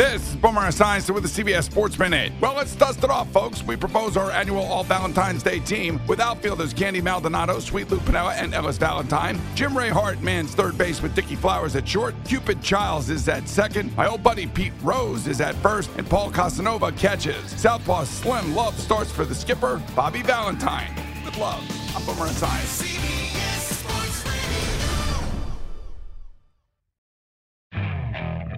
This is Boomer Esiason with the CBS Sports Minute. Well, let's dust it off, folks. We propose our annual All Valentine's Day team with outfielders Candy Maldonado, Sweet Lou Piniella, and Ellis Valentine. Jim Ray Hart mans third base with Dickie Flowers at short. Cupid Childs is at second. My old buddy Pete Rose is at first, and Paul Casanova catches. Southpaw Slim Love starts for the skipper, Bobby Valentine. With love, I'm Boomer Esiason.